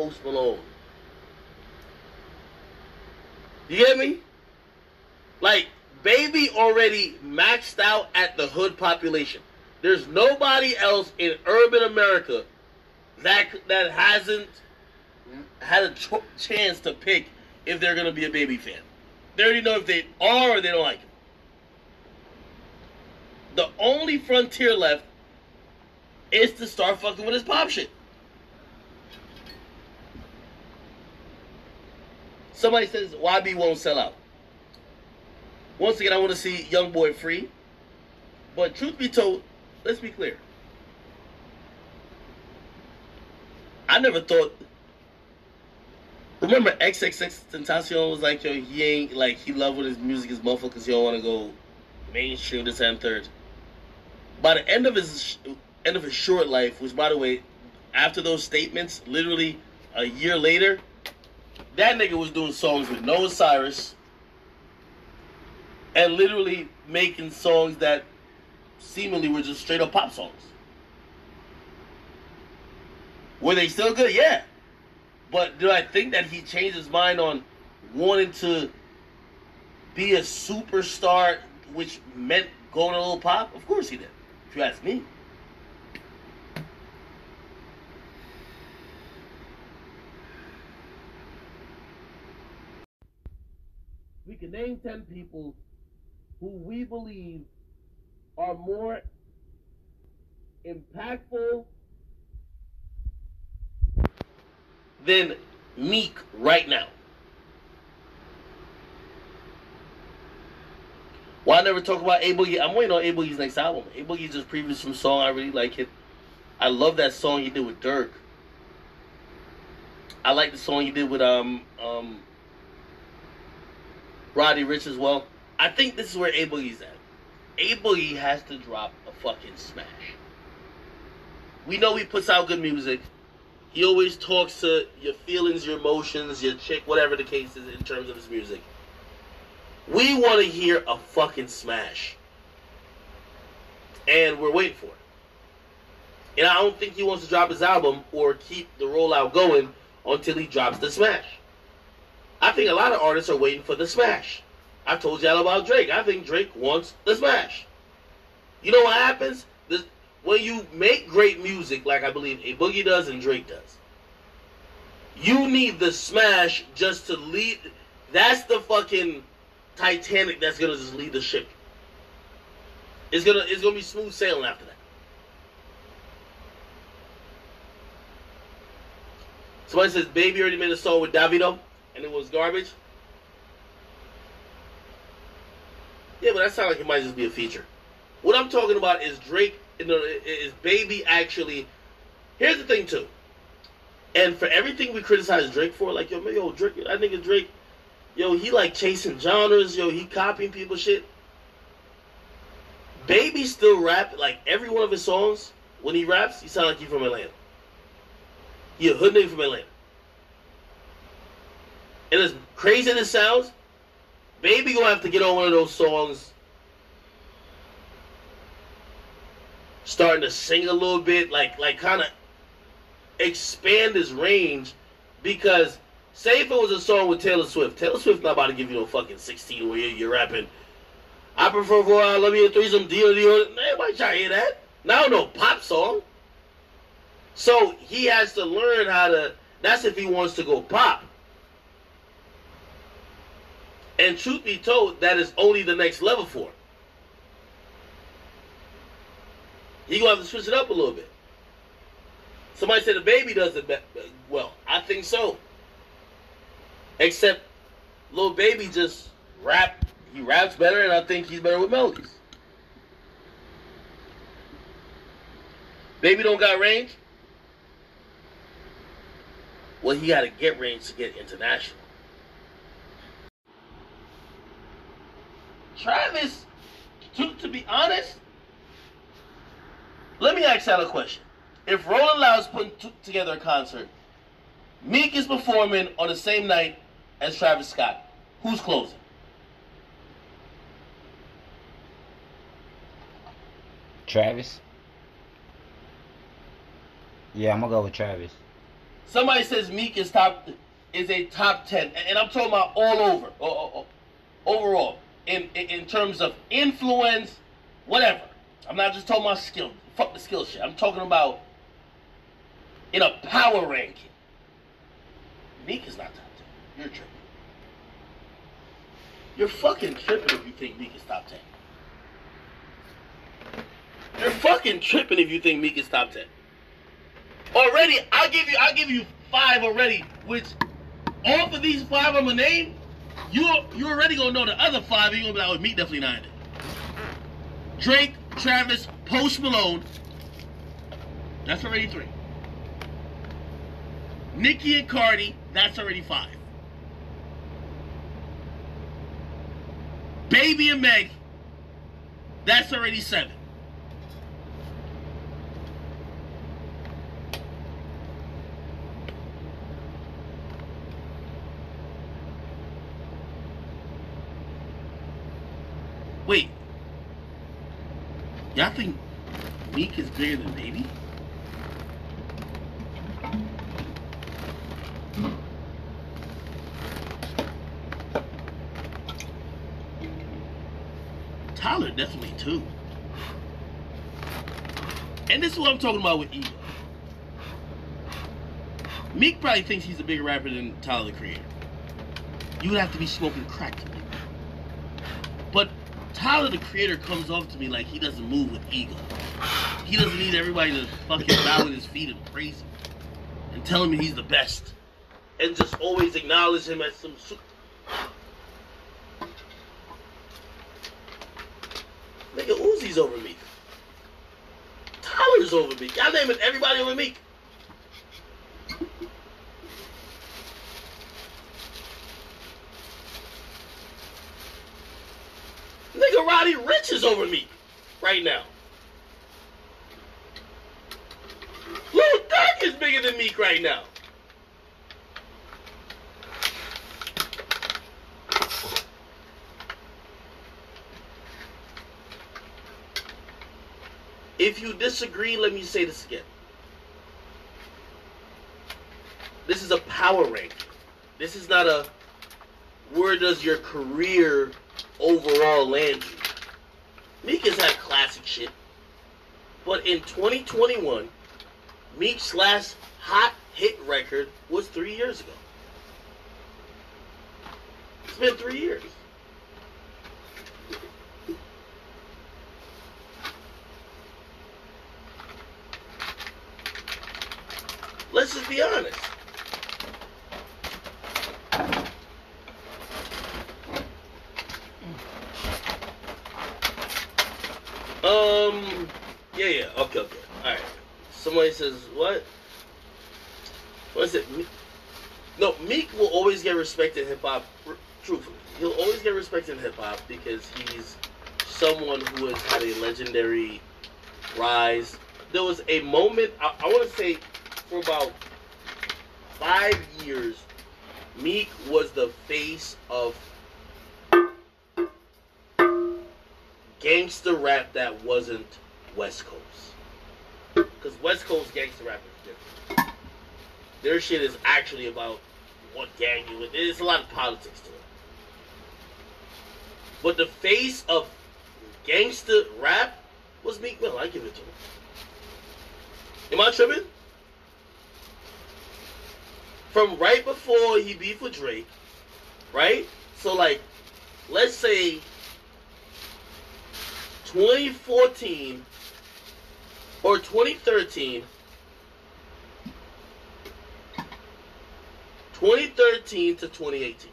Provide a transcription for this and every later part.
Post. You get me? Like, Baby already maxed out at the hood population. There's nobody else in urban America that that hasn't had a ch- chance to pick if they're gonna be a Baby fan. They already know if they are or they don't like him. The only frontier left is to start fucking with his pop shit. Somebody says YB won't sell out. Once again, I want to see Young Boy free. But truth be told, let's be clear. I never thought. Remember XXXTentacion was like, yo, he ain't like he love when his music is muffled because he don't want to go mainstream this and third. By the end of his end of his short life, which by the way, after those statements, literally a year later, that nigga was doing songs with Noah Cyrus and literally making songs that seemingly were just straight up pop songs. Were they still good? Yeah. But do I think that he changed his mind on wanting to be a superstar, which meant going a little pop? Of course he did, if you ask me. Name 10 people who we believe are more impactful than Meek right now. Why I never talk about A Boogie? I'm waiting on A next album. A just previewed some song. I really like it. I love that song he did with Durk. I like the song he did with um um Roddy Ricch as well. I think this is where A Boogie's at. A Boogie has to drop a fucking smash. We know he puts out good music. He always talks to your feelings, your emotions, your chick, whatever the case is in terms of his music. We want to hear a fucking smash. And we're waiting for it. And I don't think he wants to drop his album or keep the rollout going until he drops the smash. I think a lot of artists are waiting for the smash. I told y'all about Drake. I think Drake wants the smash. You know what happens? This, when you make great music, like I believe a Boogie does and Drake does, you need the smash just to lead. That's the fucking Titanic that's gonna just lead the ship. It's gonna it's gonna be smooth sailing after that. Somebody says Baby already made a song with Davido and it was garbage. Yeah, but that sounds like it might just be a feature. What I'm talking about is Drake. Know, is Baby actually? Here's the thing too. And for everything we criticize Drake for, like yo, yo, Drake, I think Drake. Yo, he like chasing genres. Yo, he copying people shit. Baby still rap like every one of his songs. When he raps, he sound like he from Atlanta. He a hood nigga from Atlanta. And as crazy as it sounds, Baby gonna have to get on one of those songs, starting to sing a little bit, like like kind of expand his range, because say if it was a song with Taylor Swift, Taylor Swift not about to give you no fucking sixteen where you're, you're rapping. I prefer for I love you threesome deal deal. Nobody try to hear that. Now no pop song. So he has to learn how to. That's if he wants to go pop. And truth be told, that is only the next level for him. He gonna have to switch it up a little bit. Somebody said the baby does it well. I think so. Except, little baby just rap. He raps better, and I think he's better with melodies. Baby don't got range. Well, he got to get range to get international. Travis, to, to be honest, let me ask y'all a question. If Rolling is putting t- together a concert, Meek is performing on the same night as Travis Scott, who's closing? Travis. Yeah, I'm gonna go with Travis. Somebody says Meek is top is a top ten, and I'm talking about all over, overall, in, in terms of influence, whatever. I'm not just talking about skill. Fuck the skill shit. I'm talking about in a power ranking. Meek is not top ten. You're tripping. You're fucking tripping if you think Meek is top ten. You're fucking tripping if you think Meek is top ten. Already, I'll give you I'll give you five already, which off of these five I'm gonna name, you you already gonna know the other five, you're gonna be like, oh, Meek definitely not in it. Drake, Travis, Post Malone. That's already three. Nicki and Cardi, that's already five. Baby and Meg, that's already seven. Wait. Y'all think Meek is bigger than Baby? Tyler definitely too. And this is what I'm talking about with ego. Meek probably thinks he's a bigger rapper than Tyler the Creator. You would have to be smoking crack to me. But Tyler the Creator comes off to me like he doesn't move with ego. He doesn't need everybody to fucking bow at his feet and praise him and tell him he's the best. And just always acknowledge him as some super. Nigga, Uzi's over me. Tyler's over me. Y'all naming everybody over me. Nigga, Roddy Ricch is over me right now. Is bigger than Meek right now. If you disagree, let me say this again. This is a power rank. This is not a where does your career overall land you. Meek has had classic shit. But in 2021, Meek's last hot hit record was three years ago. It's been three years. Let's just be honest. Um, yeah, yeah, okay, okay. Alright. Somebody says, what? What is it? No, Meek will always get respect in hip hop, truthfully. He'll always get respect in hip hop because he's someone who has had a legendary rise. There was a moment, I, I want to say, for about five years, Meek was the face of gangster rap that wasn't West Coast. West Coast gangster rap is different. Their shit is actually about what gang you with. There's a lot of politics to it. But the face of gangster rap was Meek Mill. I give it to him. Am I tripping? From right before he beat with Drake, right? So like, let's say 2014 or 2013 2013 to 2018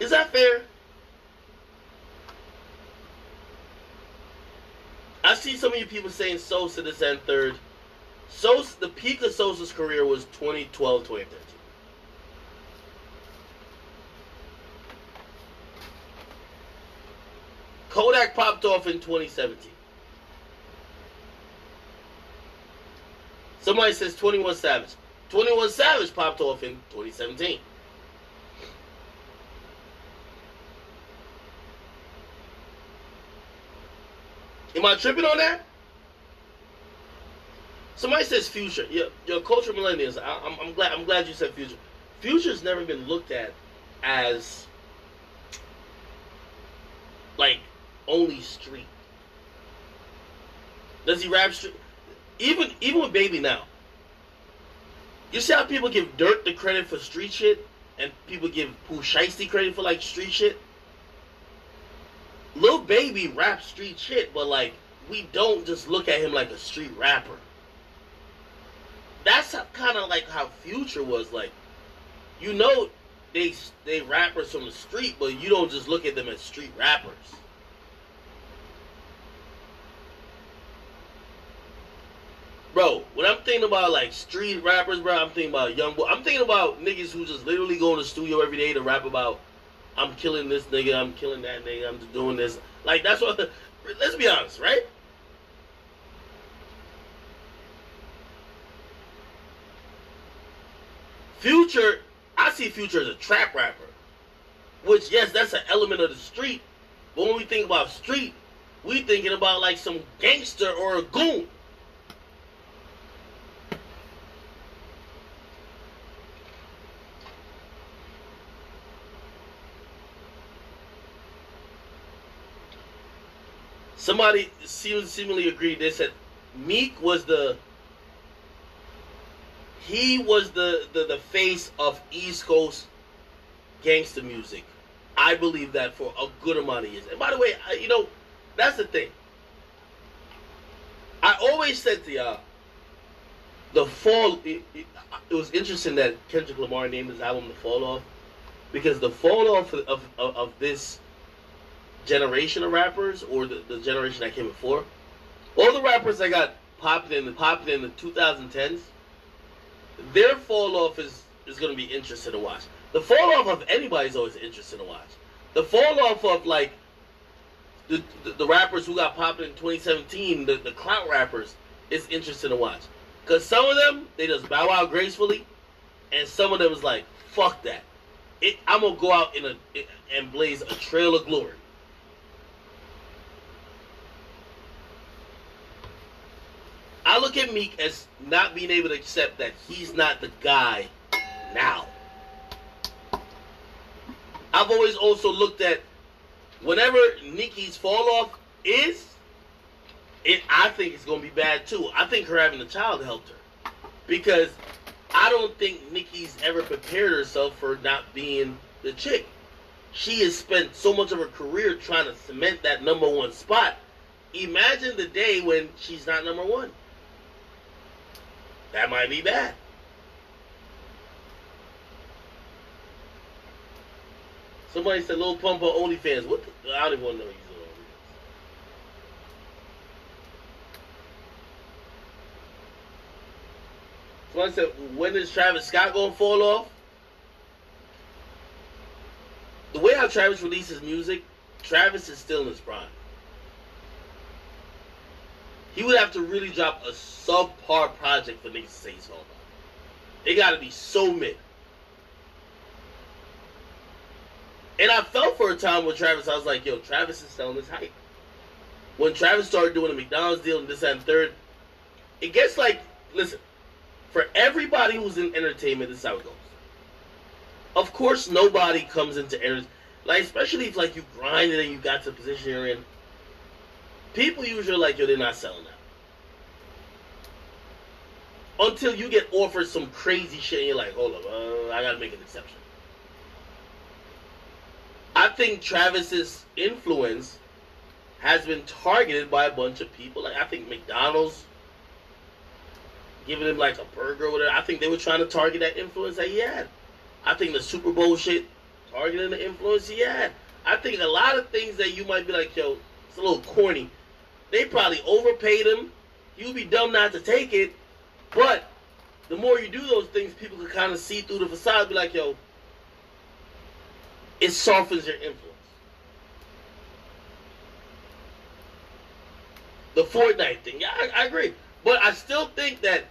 is that fair I see some of you people saying Sosa in third. Sosa, the peak of Sosa's career was 2012, 2013. Kodak popped off in 2017. Somebody says 21 Savage. 21 Savage popped off in 2017. Am I tripping on that? Somebody says Future. Your, your culture millennials. I, I'm glad. I'm glad you said Future. Future's never been looked at as like only street. Does he rap street? Even even with Baby now. You see how people give Durk the credit for street shit, and people give Pooh Shiesty credit for like street shit. Lil Baby raps street shit, but like we don't just look at him like a street rapper. That's kind of like how Future was like. You know, they they rappers from the street, but you don't just look at them as street rappers. Bro, when I'm thinking about like street rappers, bro, I'm thinking about young boy. I'm thinking about niggas who just literally go in the studio every day to rap about I'm killing this nigga, I'm killing that nigga, I'm just doing this. Like that's what. The, let's be honest, right? Future, I see Future as a trap rapper, which yes, that's an element of the street. But when we think about street, we thinking about like some gangster or a goon. Somebody seemingly agreed. They said Meek was the he was the, the the face of East Coast gangster music. I believe that for a good amount of years. And by the way, I, you know, that's the thing. I always said to y'all, the fall. It, it, it, was interesting that Kendrick Lamar named his album "The Fall Off," because the fall off of, of, of this generation of rappers or the, the generation that came before, all the rappers that got popular in the popular in the 2010s, their fall off is is going to be interesting to watch. The fall off of anybody is always interesting to watch. The fall off of like the, the, the rappers who got popular in 2017, the, the clout rappers, is interesting to watch. Cause some of them they just bow out gracefully, and some of them is like fuck that. It, I'm gonna go out in a and blaze a trail of glory. I look at Meek as not being able to accept that he's not the guy now. I've always also looked at whenever Nicki's fall off is, it I think it's gonna be bad too. I think her having a child helped her. Because I don't think Nicki's ever prepared herself for not being the chick. She has spent so much of her career trying to cement that number one spot. Imagine the day when she's not number one. That might be bad. Somebody said Lil Pump on OnlyFans. What the, I don't even want to know he's on OnlyFans. Somebody said, when is Travis Scott going to fall off? The way how Travis releases music, Travis is still in his prime. He would have to really drop a subpar project for niggas to say he's off. It got to be so mid. And I felt for a time with Travis, I was like, yo, Travis is selling his hype. When Travis started doing the McDonald's deal and this and third, it gets like, listen, for everybody who's in entertainment, this is how it goes. Of course, nobody comes into entertainment, like especially if like you grinded and you got to the position you're in people usually like, yo, they're not selling that. Until you get offered some crazy shit and you're like, hold up, uh, I gotta make an exception. I think Travis's influence has been targeted by a bunch of people. Like I think McDonald's giving him like a burger or whatever. I think they were trying to target that influence that he had. I think the Super Bowl shit targeting the influence he had. I think a lot of things that you might be like, yo, it's a little corny. They probably overpaid him. You'd be dumb not to take it. But the more you do those things, people can kind of see through the facade. Be like, yo, it softens your influence. The Fortnite thing, yeah, I, I agree. But I still think that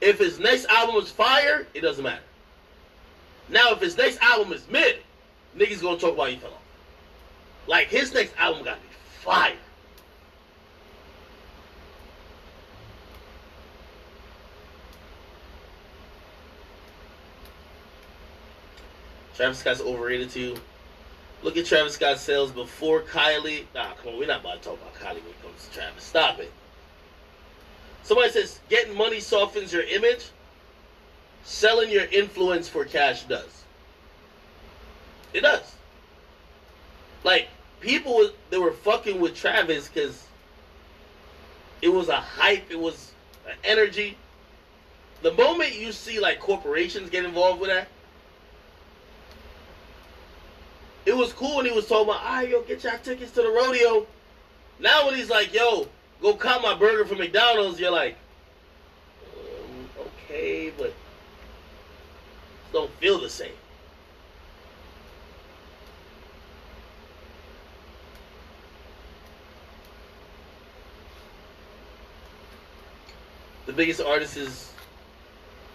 if his next album is fire, it doesn't matter. Now, if his next album is mid, niggas gonna talk about you fell off. Like his next album gotta be fire. Travis Scott's overrated too. Look at Travis Scott's sales before Kylie. Nah, come on, we're not about to talk about Kylie when it comes to Travis. Stop it. Somebody says getting money softens your image. Selling your influence for cash does. It does. Like people they were fucking with Travis because it was a hype. It was an energy. The moment you see like corporations get involved with that, it was cool when he was talking about, ah, yo, get your tickets to the rodeo. Now when he's like, yo, go cop my burger from McDonald's, you're like, um, okay, but don't feel the same. The biggest artist is.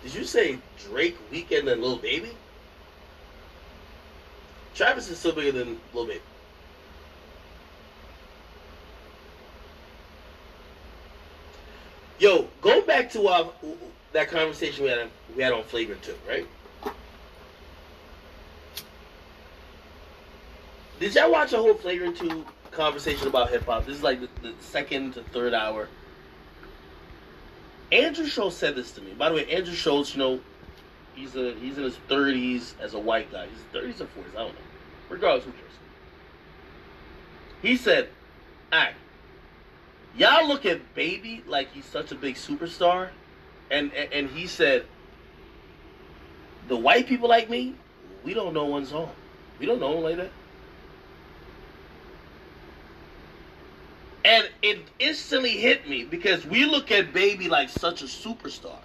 Did you say Drake, Weeknd, and Lil Baby? Travis is still bigger than Lil Baby. Yo, go back to that conversation we had we had on Flagrant 2, right? Did y'all watch a whole Flagrant 2 conversation about hip hop? This is like the, the second to third hour. Andrew Schulz said this to me. By the way, Andrew Schulz, you know, he's a he's in his thirties as a white guy. He's thirties or forties, I don't know. Regardless, who cares? He said, "Alright, y'all look at Baby like he's such a big superstar, and and, and he said, the white people like me, we don't know one song. We don't know him like that." And it instantly hit me because we look at Baby like such a superstar.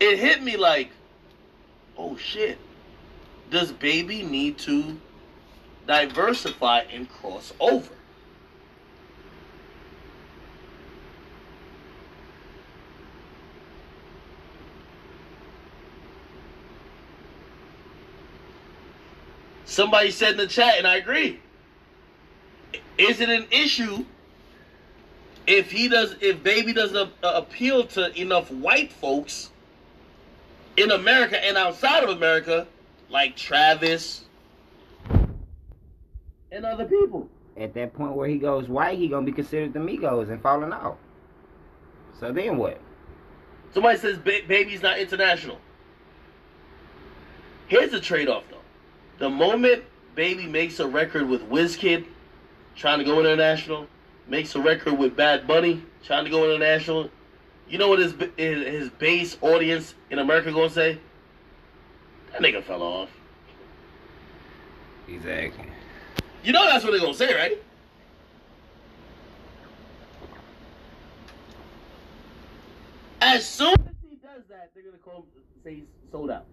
It hit me like, oh shit. Does Baby need to diversify and cross over? Somebody said in the chat, and I agree. Is it an issue if he does if baby doesn't appeal to enough white folks in America and outside of America, like Travis and other people. At that point where he goes white, he gonna be considered the Migos and falling out. So then what? Somebody says ba- baby's not international. Here's the trade-off though. The moment baby makes a record with Wizkid, trying to go international, makes a record with Bad Bunny, trying to go international. You know what his his base audience in America gonna say? That nigga fell off. Exactly. You know that's what they're gonna say, right? As soon as he does that, they're gonna call him say he's sold out.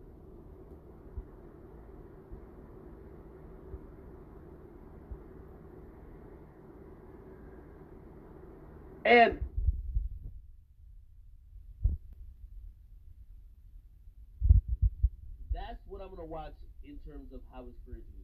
And that's what I'm gonna watch in terms of how his career is